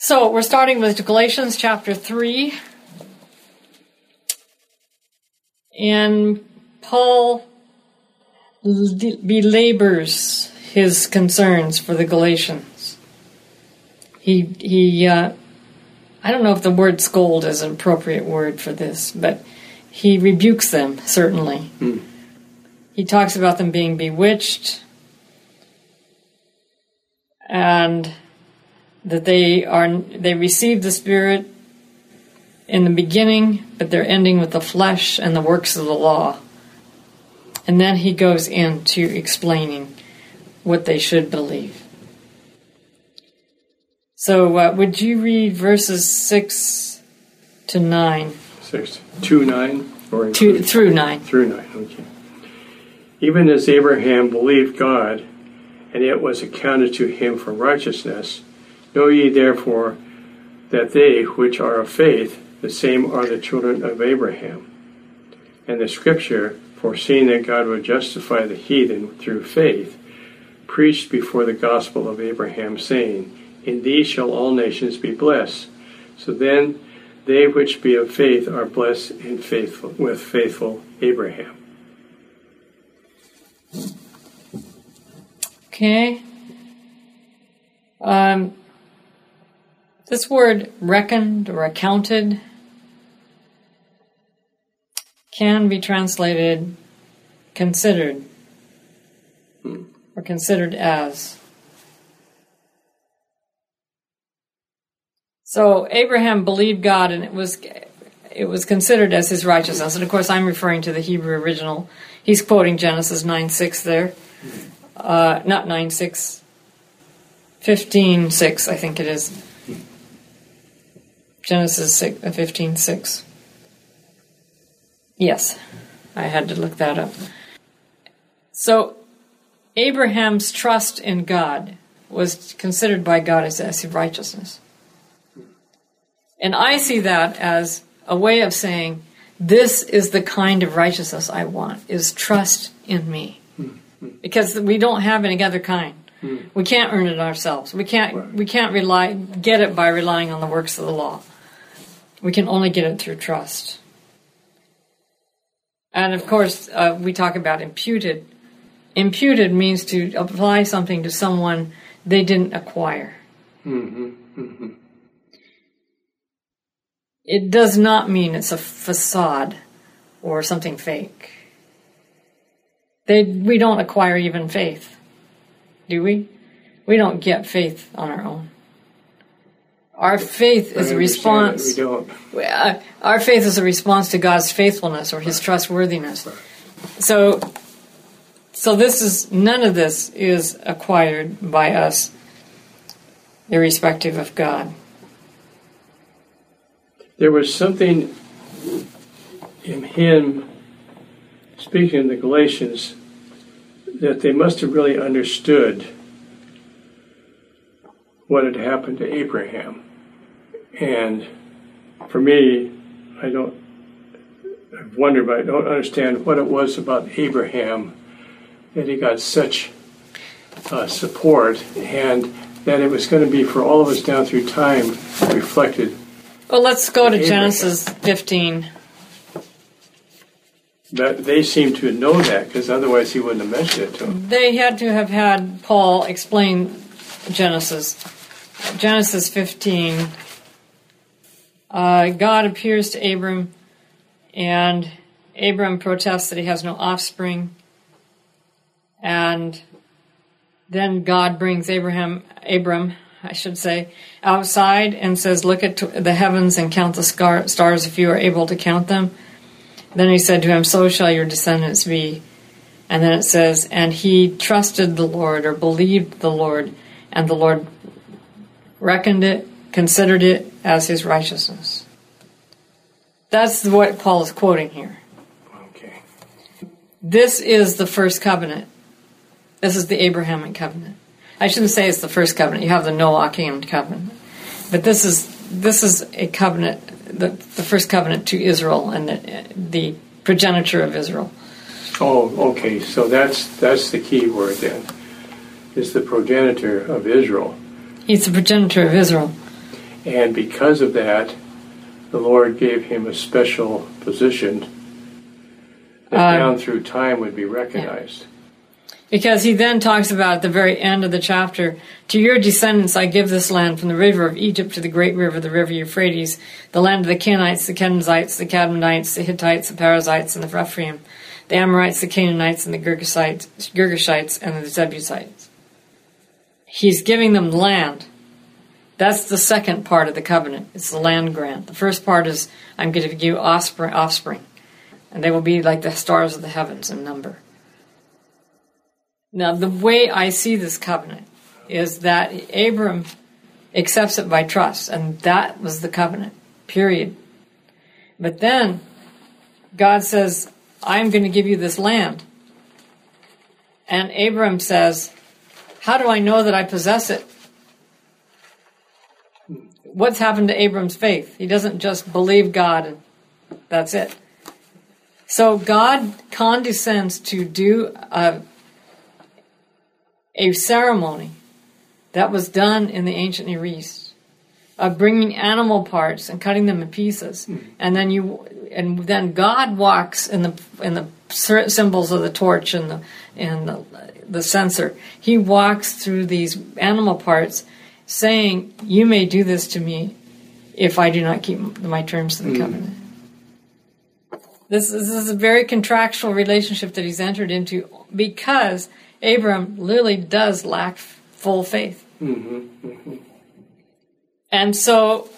So we're starting with Galatians chapter 3. And Paul belabors his concerns for the Galatians. He, he uh, I don't know if the word scold is an appropriate word for this, but he rebukes them, certainly. Mm. He talks about them being bewitched and that they are they receive the spirit in the beginning but they're ending with the flesh and the works of the law. And then he goes into explaining what they should believe. So uh, would you read verses 6 to 9 6 2 9 or to, through 9 through 9 okay. Even as abraham believed god and it was accounted to him for righteousness Know ye therefore that they which are of faith, the same are the children of Abraham. And the scripture, foreseeing that God would justify the heathen through faith, preached before the gospel of Abraham, saying, In thee shall all nations be blessed. So then they which be of faith are blessed in faithful with faithful Abraham. Okay. Um, this word reckoned or accounted can be translated considered or considered as. So Abraham believed God and it was it was considered as his righteousness. And of course I'm referring to the Hebrew original. He's quoting Genesis 9 6 there. Uh, not 9 6, 15 6, I think it is. Genesis 6, uh, 15 6. Yes, I had to look that up. So, Abraham's trust in God was considered by God as, as righteousness. And I see that as a way of saying, this is the kind of righteousness I want, is trust in me. Because we don't have any other kind. We can't earn it ourselves. We can't we can't rely get it by relying on the works of the law. We can only get it through trust. And of course, uh, we talk about imputed. Imputed means to apply something to someone they didn't acquire. Mm-hmm. Mm-hmm. It does not mean it's a facade or something fake. They, we don't acquire even faith, do we? We don't get faith on our own. Our faith is a response. We don't. Uh, our faith is a response to God's faithfulness or His trustworthiness. So, so this is none of this is acquired by us, irrespective of God. There was something in him speaking in the Galatians that they must have really understood what had happened to Abraham. And for me, I don't, I've wondered, but I don't understand what it was about Abraham that he got such uh, support and that it was going to be for all of us down through time reflected. Well, let's go to Abraham. Genesis 15. That they seem to know that because otherwise he wouldn't have mentioned it to them. They had to have had Paul explain Genesis. Genesis 15 uh, God appears to Abram, and Abram protests that he has no offspring. And then God brings Abraham, Abram, I should say, outside and says, Look at the heavens and count the stars if you are able to count them. Then he said to him, So shall your descendants be. And then it says, And he trusted the Lord or believed the Lord, and the Lord reckoned it considered it as his righteousness. That's what Paul is quoting here. Okay. This is the first covenant. This is the Abrahamic covenant. I shouldn't say it's the first covenant. You have the Noachian covenant, but this is this is a covenant, the, the first covenant to Israel and the, the progenitor of Israel. Oh, okay. So that's that's the key word then. Is the progenitor of Israel. He's the progenitor of Israel. And because of that, the Lord gave him a special position that Uh, down through time would be recognized. Because he then talks about at the very end of the chapter, to your descendants I give this land from the river of Egypt to the great river, the river Euphrates, the land of the Kenites, the Kenizzites, the Cadmonites, the Hittites, the Perizzites, and the Rephaim, the Amorites, the Canaanites, and the Girgashites, Girgashites and the Jebusites. He's giving them land. That's the second part of the covenant. It's the land grant. The first part is I'm going to give you offspring, offspring, and they will be like the stars of the heavens in number. Now, the way I see this covenant is that Abram accepts it by trust, and that was the covenant, period. But then God says, I'm going to give you this land. And Abram says, How do I know that I possess it? What's happened to Abram's faith? He doesn't just believe God and that's it. So God condescends to do a a ceremony that was done in the ancient Near East of bringing animal parts and cutting them in pieces, hmm. and then you and then God walks in the in the symbols of the torch and the and the, the censer. He walks through these animal parts, saying, "You may do this to me if I do not keep my terms of the hmm. covenant." This, this is a very contractual relationship that he's entered into because Abram really does lack full faith. Mm-hmm. And so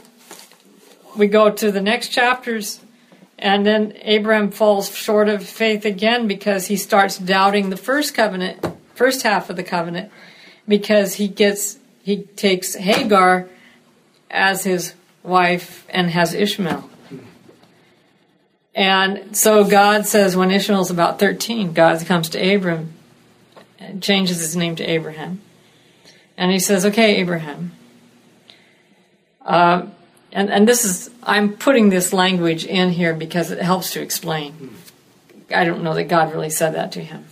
we go to the next chapters, and then Abram falls short of faith again because he starts doubting the first covenant, first half of the covenant, because he gets he takes Hagar as his wife and has Ishmael. And so God says when Ishmael's about 13, God comes to Abram changes his name to Abraham. And he says, Okay, Abraham. Uh, and, and this is, I'm putting this language in here because it helps to explain. I don't know that God really said that to him.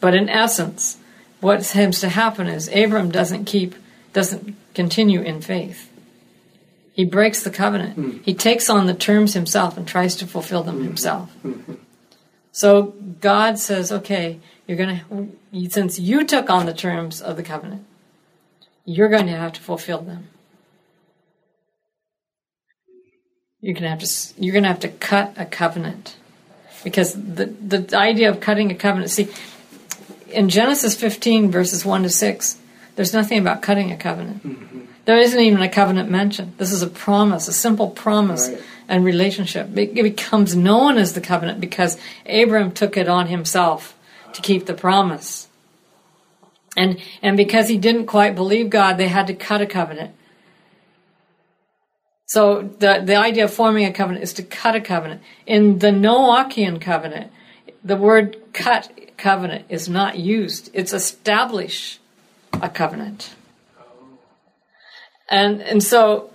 But in essence, what seems to happen is Abram doesn't keep, doesn't continue in faith. He breaks the covenant. Hmm. He takes on the terms himself and tries to fulfill them hmm. himself. Hmm. So God says, okay, you're going to, since you took on the terms of the covenant, you're going to have to fulfill them. You're going to have to, you're going to have to cut a covenant. Because the, the idea of cutting a covenant, see, in Genesis 15, verses 1 to 6, there's nothing about cutting a covenant. Mm-hmm. There isn't even a covenant mentioned. This is a promise, a simple promise Right. and relationship. It it becomes known as the covenant because Abram took it on himself to keep the promise. And and because he didn't quite believe God, they had to cut a covenant. So the the idea of forming a covenant is to cut a covenant. In the Noachian covenant, the word cut covenant is not used. It's establish a covenant. And and so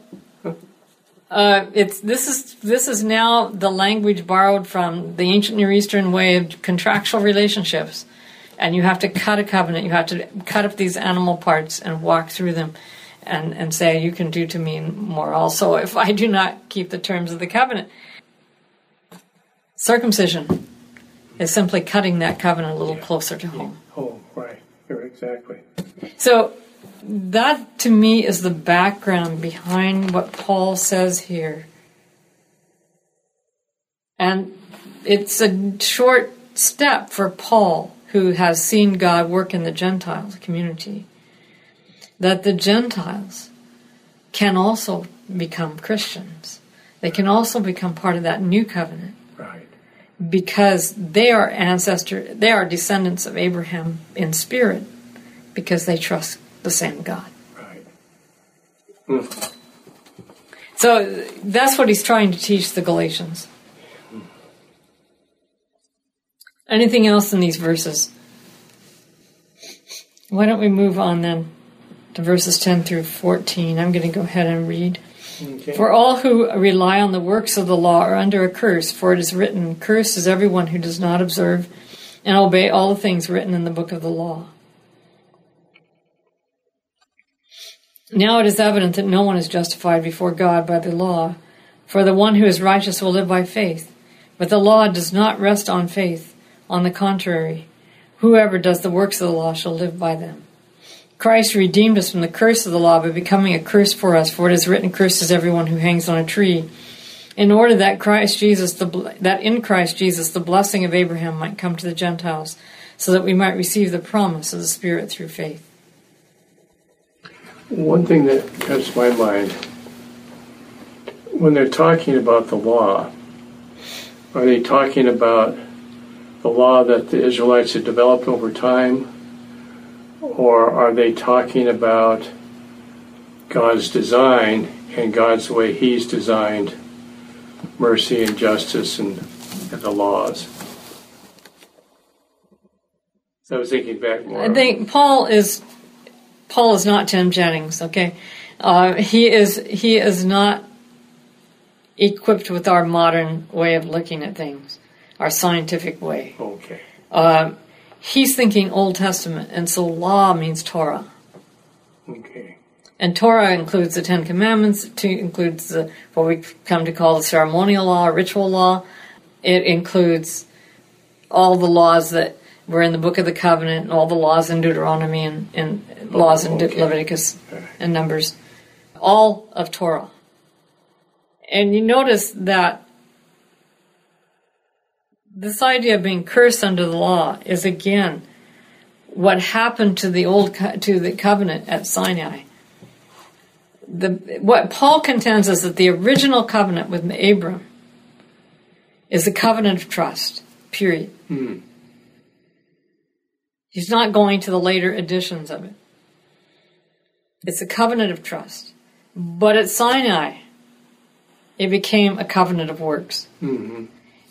uh, it's this is this is now the language borrowed from the ancient Near Eastern way of contractual relationships, and you have to cut a covenant. You have to cut up these animal parts and walk through them, and and say you can do to me more also if I do not keep the terms of the covenant. Circumcision is simply cutting that covenant a little closer to home. Oh, right. You're exactly. So that to me is the background behind what Paul says here. And it's a short step for Paul, who has seen God work in the Gentiles community, that the Gentiles can also become Christians. They can also become part of that new covenant Right. because they are ancestor they are descendants of Abraham in spirit because they trust the same God. Right. Hmm. So that's what he's trying to teach the Galatians. Anything else in these verses? Why don't we move on then to verses 10 through 14? I'm going to go ahead and read. Okay. For all who rely on the works of the law are under a curse, for it is written, Cursed is everyone who does not observe and obey all the things written in the book of the law. Now it is evident that no one is justified before God by the law, for the one who is righteous will live by faith. But the law does not rest on faith. On the contrary, whoever does the works of the law shall live by them. Christ redeemed us from the curse of the law by becoming a curse for us, for it is written, Cursed is everyone who hangs on a tree, in order that Christ Jesus, the, that in Christ Jesus the blessing of Abraham might come to the Gentiles, so that we might receive the promise of the Spirit through faith. One thing that comes to my mind when they're talking about the law, are they talking about the law that the Israelites had developed over time? Or are they talking about God's design and God's way He's designed mercy and justice and, and the laws? So I was thinking back more. I think Paul is Paul is not Tim Jennings. Okay, uh, he is he is not equipped with our modern way of looking at things, our scientific way. Okay. Uh, he's thinking Old Testament, and so law means Torah. Okay. And Torah includes the Ten Commandments, it includes the, what we come to call the ceremonial law, ritual law. It includes all the laws that were in the Book of the Covenant, and all the laws in Deuteronomy and, and laws in Okay. Leviticus and Numbers. All of Torah. And you notice that this idea of being cursed under the law is again what happened to the old co- to the covenant at Sinai. The what Paul contends is that the original covenant with Abram is a covenant of trust. Period. Hmm. He's not going to the later editions of it. It's a covenant of trust. But at Sinai, it became a covenant of works. hmm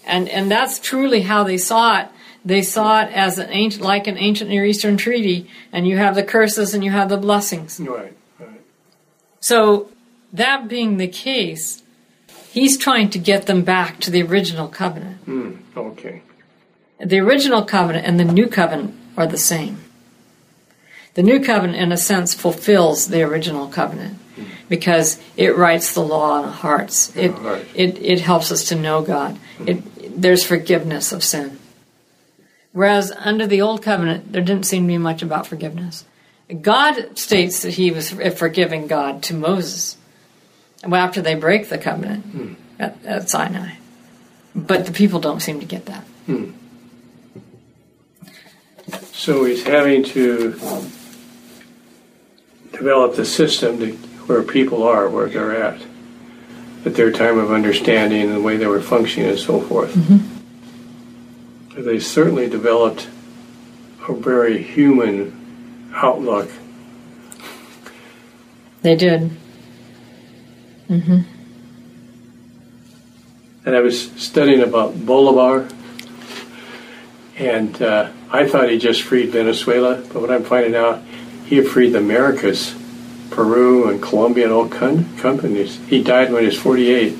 And and that's truly how they saw it. They saw it as an ancient, like an ancient Near Eastern treaty, and you have the curses and you have the blessings. Right. Right. So that being the case, he's trying to get them back to the original covenant. Hmm. Okay. The original covenant and the new covenant are the same. The new covenant, in a sense, fulfills the original covenant because it writes the law on our hearts. It, it, it helps us to know God. It, there's forgiveness of sin. Whereas under the old covenant, there didn't seem to be much about forgiveness. God states that he was a forgiving God to Moses well, after they break the covenant at, at Sinai. But the people don't seem to get that. So he's having to develop the system to where people are, where they're at, at their time of understanding and the way they were functioning and so forth. They certainly developed a very human outlook. They did. Mhm. And I was studying about Bolivar, and uh, I thought he just freed Venezuela, but what I'm finding out, he freed the Americas, Peru and Colombia and all con- companies. He died when he was 48,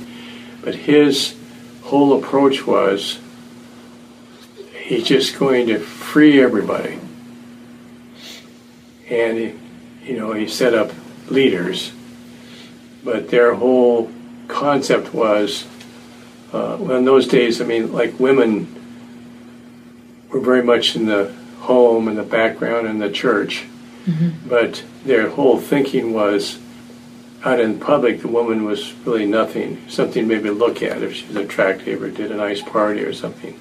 but his whole approach was he's just going to free everybody. And, he, you know, he set up leaders, but their whole concept was uh, well, in those days, I mean, like women were very much in the home and the background and the church, but their whole thinking was out in public, the woman was really nothing, something maybe to look at if she was attractive or did a nice party or something.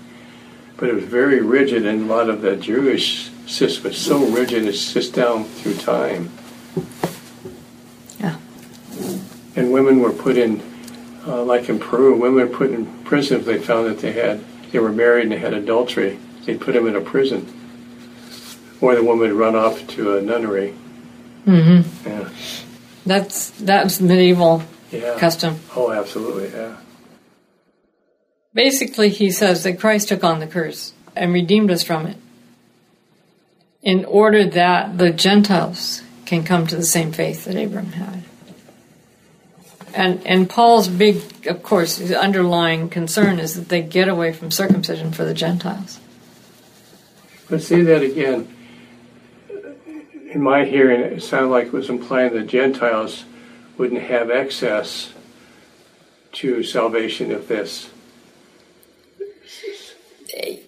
But it was very rigid, and a lot of the Jewish system was so rigid, it's just down through time. Yeah. And women were put in, uh, like in Peru, women were put in prison if they found that they had they were married and they had adultery. They'd put him in a prison, or the woman would run off to a nunnery. Mm-hmm. Yeah, That's that's medieval yeah. custom. Oh, absolutely. Yeah. Basically, he says that Christ took on the curse and redeemed us from it, in order that the Gentiles can come to the same faith that Abram had. And and Paul's big, of course, his underlying concern is that they get away from circumcision for the Gentiles. But say that again. in my hearing, it sounded like it was implying that Gentiles wouldn't have access to salvation if this.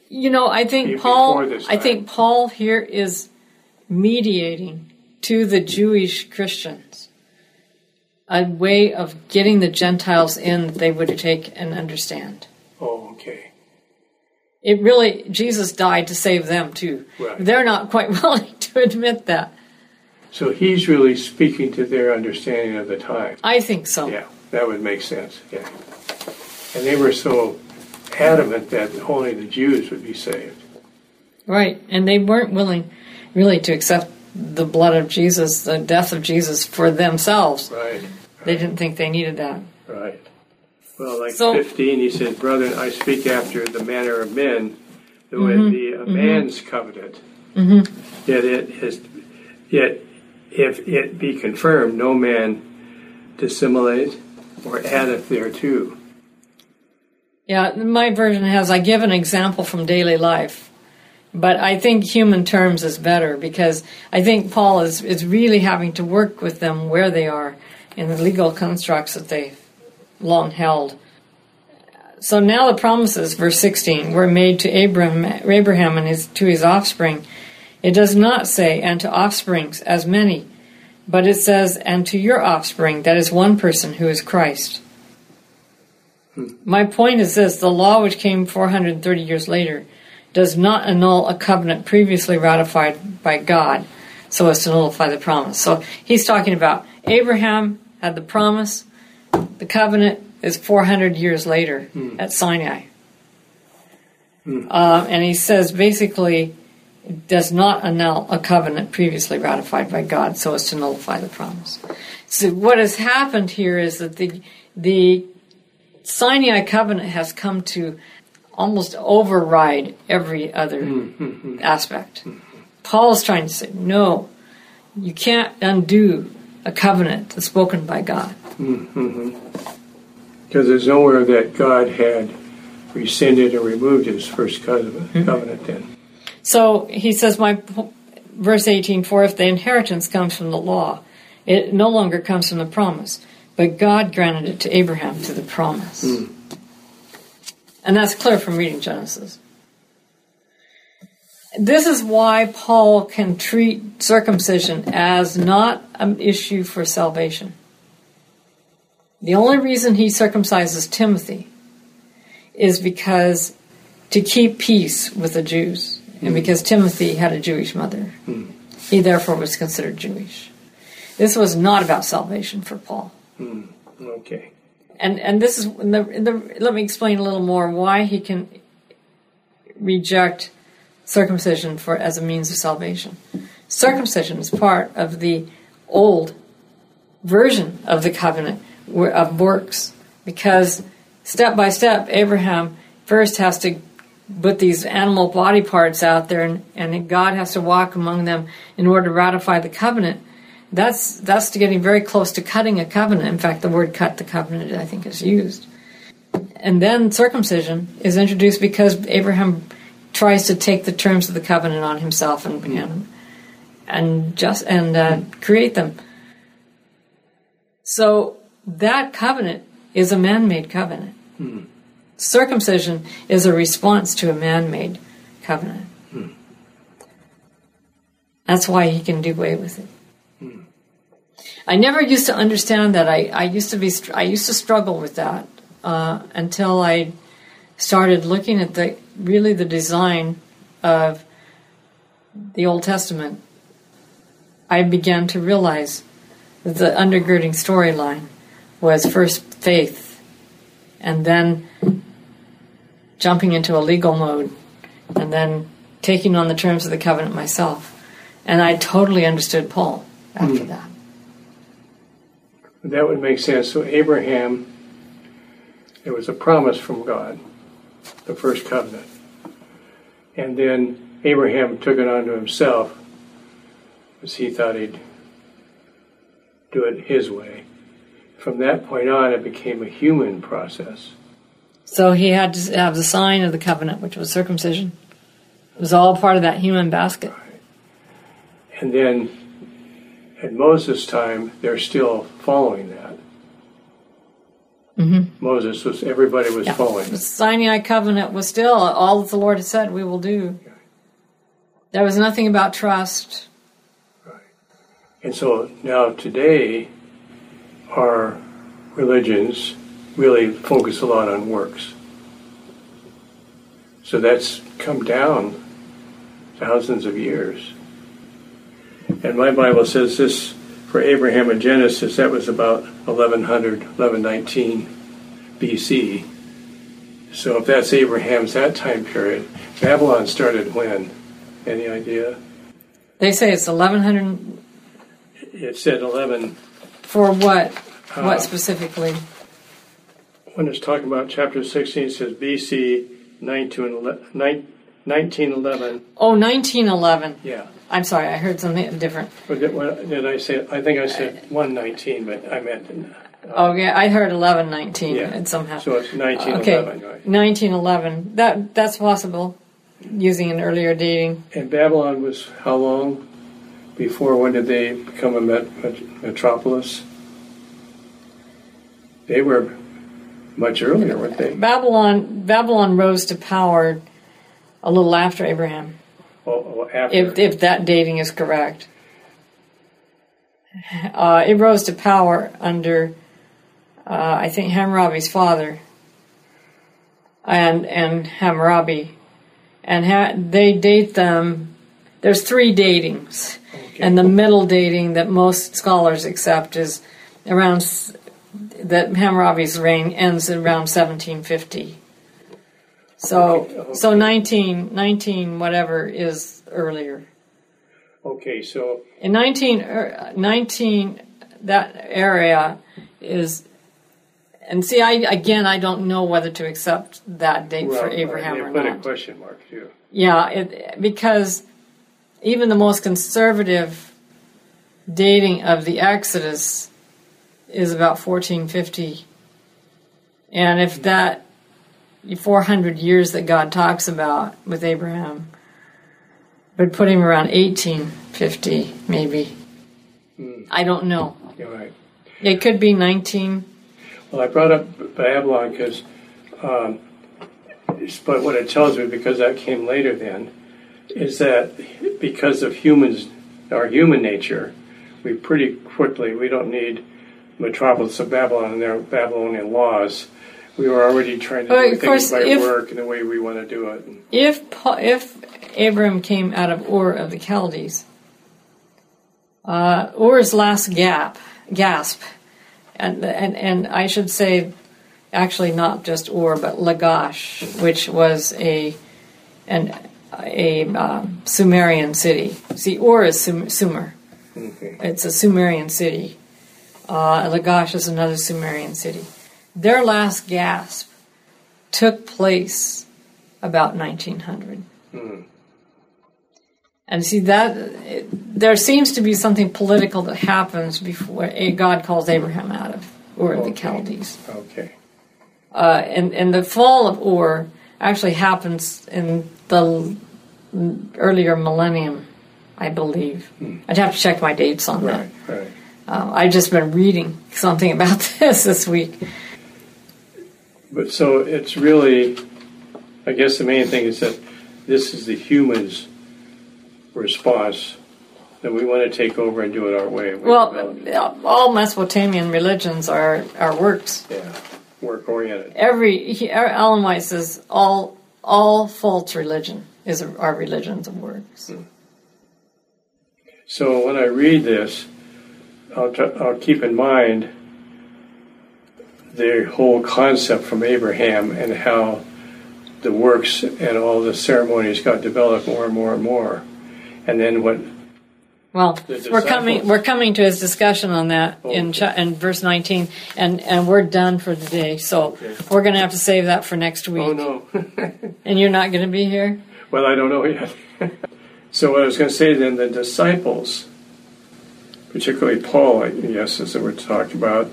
You know, I think Paul. I think Paul here is mediating to the Jewish Christians a way of getting the Gentiles in that they would take and understand. Oh, okay. It really, Jesus died to save them too. Right. They're not quite willing to admit that. So he's really speaking to their understanding of the time. I think so. Yeah, that would make sense. Yeah. And they were so adamant that only the Jews would be saved. Right. And they weren't willing really to accept the blood of Jesus, the death of Jesus for themselves. Right. They didn't think they needed that. Right. Well, like So- 15, he said, Brethren, I speak after the manner of men, though Mm-hmm. it be a man's covenant. Mm-hmm. Yet it is, yet if it be confirmed, no man dissimulate or addeth thereto. Yeah, my version has I give an example from daily life. But I think human terms is better because I think Paul is, is really having to work with them where they are in the legal constructs that they've long held. So now the promises, verse 16, were made to Abraham, Abraham and his, to his offspring. It does not say, and to offsprings as many, but it says, and to your offspring, that is one person who is Christ. Hmm. My point is this the law, which came 430 years later, does not annul a covenant previously ratified by God so as to nullify the promise. So he's talking about Abraham had the promise, the covenant is 400 years later hmm. at Sinai. Hmm. Uh, and he says basically, it does not annul a covenant previously ratified by God so as to nullify the promise. So what has happened here is that the the Sinai covenant has come to almost override every other hmm, aspect. Paul is trying to say, no, you can't undo a covenant that's spoken by God. Because there's nowhere that God had rescinded or removed his first covenant, hmm. covenant then. So he says, my verse 18, for if the inheritance comes from the law, it no longer comes from the promise, but God granted it to Abraham through the promise. Hmm. And that's clear from reading Genesis. This is why Paul can treat circumcision as not an issue for salvation. The only reason he circumcises Timothy is because to keep peace with the Jews, and hmm. because Timothy had a Jewish mother. Hmm. He therefore was considered Jewish. This was not about salvation for Paul. Hmm. Okay. And and this is in the, in the, let me explain a little more why he can reject circumcision for as a means of salvation. Circumcision is part of the old version of the covenant of works because step by step Abraham first has to put these animal body parts out there and, and God has to walk among them in order to ratify the covenant. That's that's getting very close to cutting a covenant. In fact, the word "cut the covenant" I think is used. And then circumcision is introduced because Abraham tries to take the terms of the covenant on himself and and, and just and uh, create them. So that covenant is a man-made covenant. Hmm. Circumcision is a response to a man-made covenant. Hmm. That's why he can do away with it. Hmm. I never used to understand that. I, I used to be I used to struggle with that uh, until I started looking at the really the design of the Old Testament. I began to realize the undergirding storyline was first faith, and then jumping into a legal mode, and then taking on the terms of the covenant myself. And I totally understood Paul after hmm. that. That would make sense. So Abraham, there was a promise from God, the first covenant. And then Abraham took it onto himself because he thought he'd do it his way. From that point on, it became a human process. So he had to have the sign of the covenant, which was circumcision. It was all part of that human basket. And then at Moses' time, they're still following that. Mm-hmm. Moses was, everybody was Yeah. following. The Sinai covenant was still all that the Lord had said we will do. There was nothing about trust. Right. And so now today, our religions really focus a lot on works. So that's come down thousands of years. And my Bible says this for Abraham in Genesis, that was about 1100, 1119 BC. So if that's Abraham's that time period, Babylon started when? Any idea? They say it's 1100 It said 11. For what? Uh, what specifically? when it's talking about chapter 16, it says BC 1911. 1911. Oh, 1911. Yeah. I'm sorry, I heard something different. Did, what, did I say? I think I said 119, but I meant. Oh, yeah, I heard 1119 Yeah. and somehow. So it's 1911, okay, right? 1911. That that's possible using an earlier dating. And Babylon was how long before? When did they become a met, met, metropolis? They were much earlier, weren't they? Babylon Babylon rose to power a little after Abraham. Oh, oh, after. if if that dating is correct. Uh, it rose to power under, uh, I think Hammurabi's father, and and Hammurabi, and ha- they date them. There's three datings. And the middle dating that most scholars accept is around that Hammurabi's reign ends around 1750. So Okay, okay. so 19, 19 whatever is earlier. okay, so In 19, er, 19 that area is, and see, I again, I don't know whether to accept that date for well, Abraham they or put a not. question mark too. Yeah, it, because even the most conservative dating of the Exodus is about 1450. And if that 400 years that God talks about with Abraham would put him around 1850, maybe. I don't know. You're right. It could be 19. Well, I brought up Babylon because, um, but what it tells me, because that came later then, is that because of humans, our human nature, we pretty quickly, we don't need metropolis of Babylon and their Babylonian laws. We were already trying to Well, do things by if- work and the way we want to do it. If if Abram came out of Ur of the Chaldees, uh, Ur's last gap gasp, and and and I should say, actually not just Ur but Lagash, which was a an a um, Sumerian city. See, Ur is Sum- Sumer. okay. It's a Sumerian city. Uh, Lagash is another Sumerian city. Their last gasp took place about 1900. Hmm. And see that it, there seems to be something political that happens before a God calls Abraham out of Ur of the Chaldees. Okay. Uh, and, and the fall of Ur actually happens in the earlier millennium, I believe. I'd have to check my dates on that. Hmm. Right. Right. Uh, I've just been reading something about this this week. But so it's really, I guess the main thing is that this is the human's response that we want to take over and do it our way. We Well, all Mesopotamian religions are, are works. yeah, work oriented. Every he, er, Ellen White says all all false religion is our religions of works. Hmm. So when I read this, I'll, try, I'll keep in mind the whole concept from Abraham and how the works and all the ceremonies got developed more and more and more. And then what Well, we're coming we're coming to his discussion on that oh, in Okay. cha- in verse 19 and and we're done for today. So Okay. we're going to have to save that for next oh, week. Oh no. And you're not going to be here? well, I don't know yet. so what I was going to say then, the disciples, particularly Paul, I guess, as we're talking about,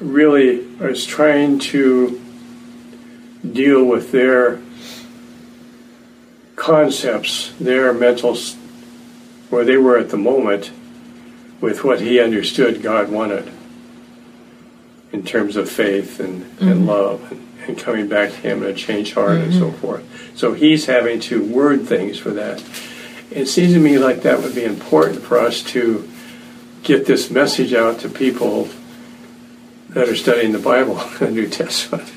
really is trying to deal with their concepts, their mental, s- where they were at the moment, with what he understood God wanted in terms of faith and, Mm-hmm. and love and, and coming back to him and a changed heart and so Mm-hmm. forth. So he's having to word things for that. It seems to me like that would be important for us to get this message out to people that are studying the Bible, the New Testament.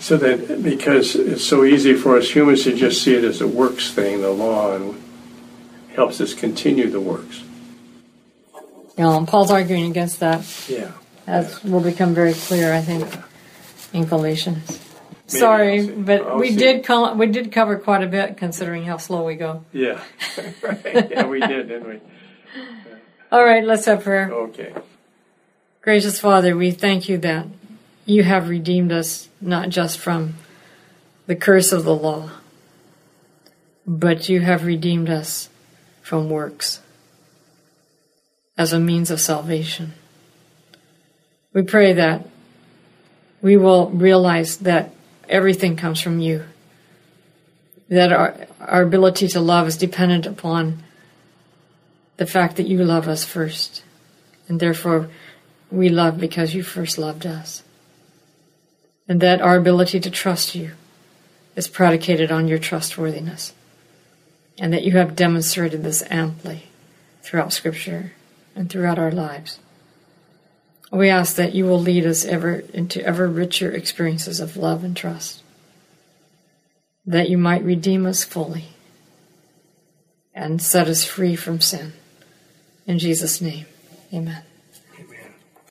So that because it's so easy for us humans to just see it as a works thing, the law, and helps us continue the works. You know, Paul's arguing against that. Yeah. That will become very clear, I think, in Galatians. Maybe Sorry, but I'll we see. did co- we did cover quite a bit considering how slow we go. Yeah. right. Yeah, we did, didn't we? All right, let's have prayer. Okay. Gracious Father, we thank you that you have redeemed us not just from the curse of the law, but you have redeemed us from works as a means of salvation. We pray that we will realize that everything comes from you, that our, our ability to love is dependent upon the fact that you love us first, and therefore we love because you first loved us. And that our ability to trust you is predicated on your trustworthiness. And that you have demonstrated this amply throughout Scripture and throughout our lives. We ask that you will lead us ever into ever richer experiences of love and trust. That you might redeem us fully and set us free from sin. In Jesus' name, amen.